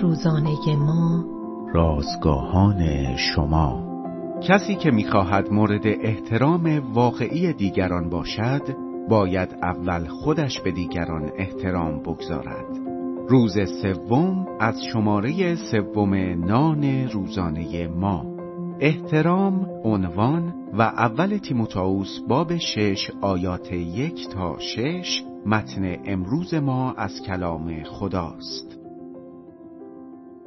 روزانه ما. رازگاهان شما. کسی که می‌خواهد مورد احترام واقعی دیگران باشد باید اول خودش به دیگران احترام بگذارد. روز سوم از شماره سوم نان روزانه ما. احترام عنوان و اول تیموتائوس باب شش آیات یک تا شش متن امروز ما از کلام خداست.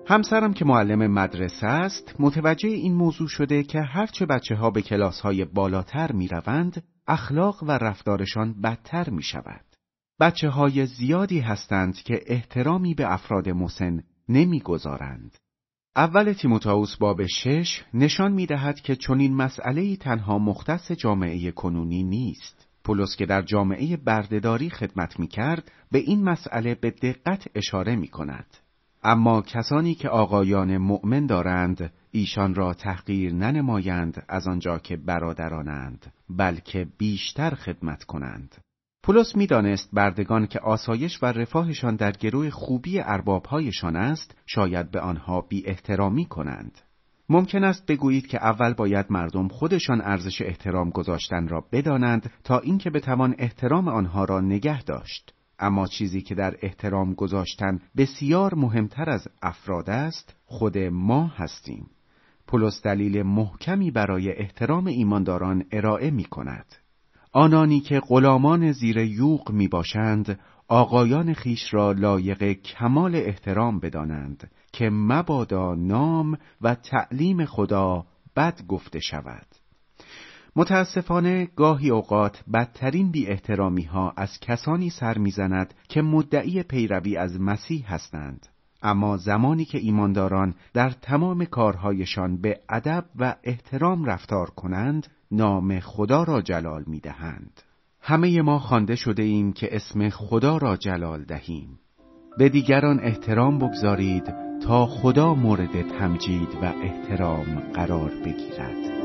همسرم که معلم مدرسه است متوجه این موضوع شده که هرچه بچه ها به کلاس های بالاتر می روند اخلاق و رفتارشان بدتر می شود. بچه های زیادی هستند که احترامی به افراد مسن نمی گذارند. اول تیموتائوس باب شش نشان می دهد که چنین مسئله تنها مختص جامعه کنونی نیست. پولس که در جامعه بردهداری خدمت می کرد به این مسئله به دقت اشاره می کند. اما کسانی که آقایان مؤمن دارند ایشان را تحقیر ننمایند از آنجا که برادرانند بلکه بیشتر خدمت کنند. پولس می‌دانست بردگان که آسایش و رفاهشان در گروه خوبی اربابهایشان است شاید به آنها بی احترامی کنند. ممکن است بگویید که اول باید مردم خودشان ارزش احترام گذاشتن را بدانند تا اینکه بتوان احترام آنها را نگه داشت. اما چیزی که در احترام گذاشتن بسیار مهمتر از افراد است خود ما هستیم. پولس دلیل محکمی برای احترام ایمانداران ارائه می کند آنانی که غلامان زیر یوق می باشند آقایان خیش را لایق کمال احترام بدانند که مبادا نام و تعلیم خدا بد گفته شود. متاسفانه گاهی اوقات بدترین بی احترامی ها از کسانی سر می‌زند که مدعی پیروی از مسیح هستند. اما زمانی که ایمانداران در تمام کارهایشان به ادب و احترام رفتار کنند نام خدا را جلال می دهند. همه ما خوانده شده ایم که اسم خدا را جلال دهیم. به دیگران احترام بگذارید تا خدا مورد تمجید و احترام قرار بگیرد.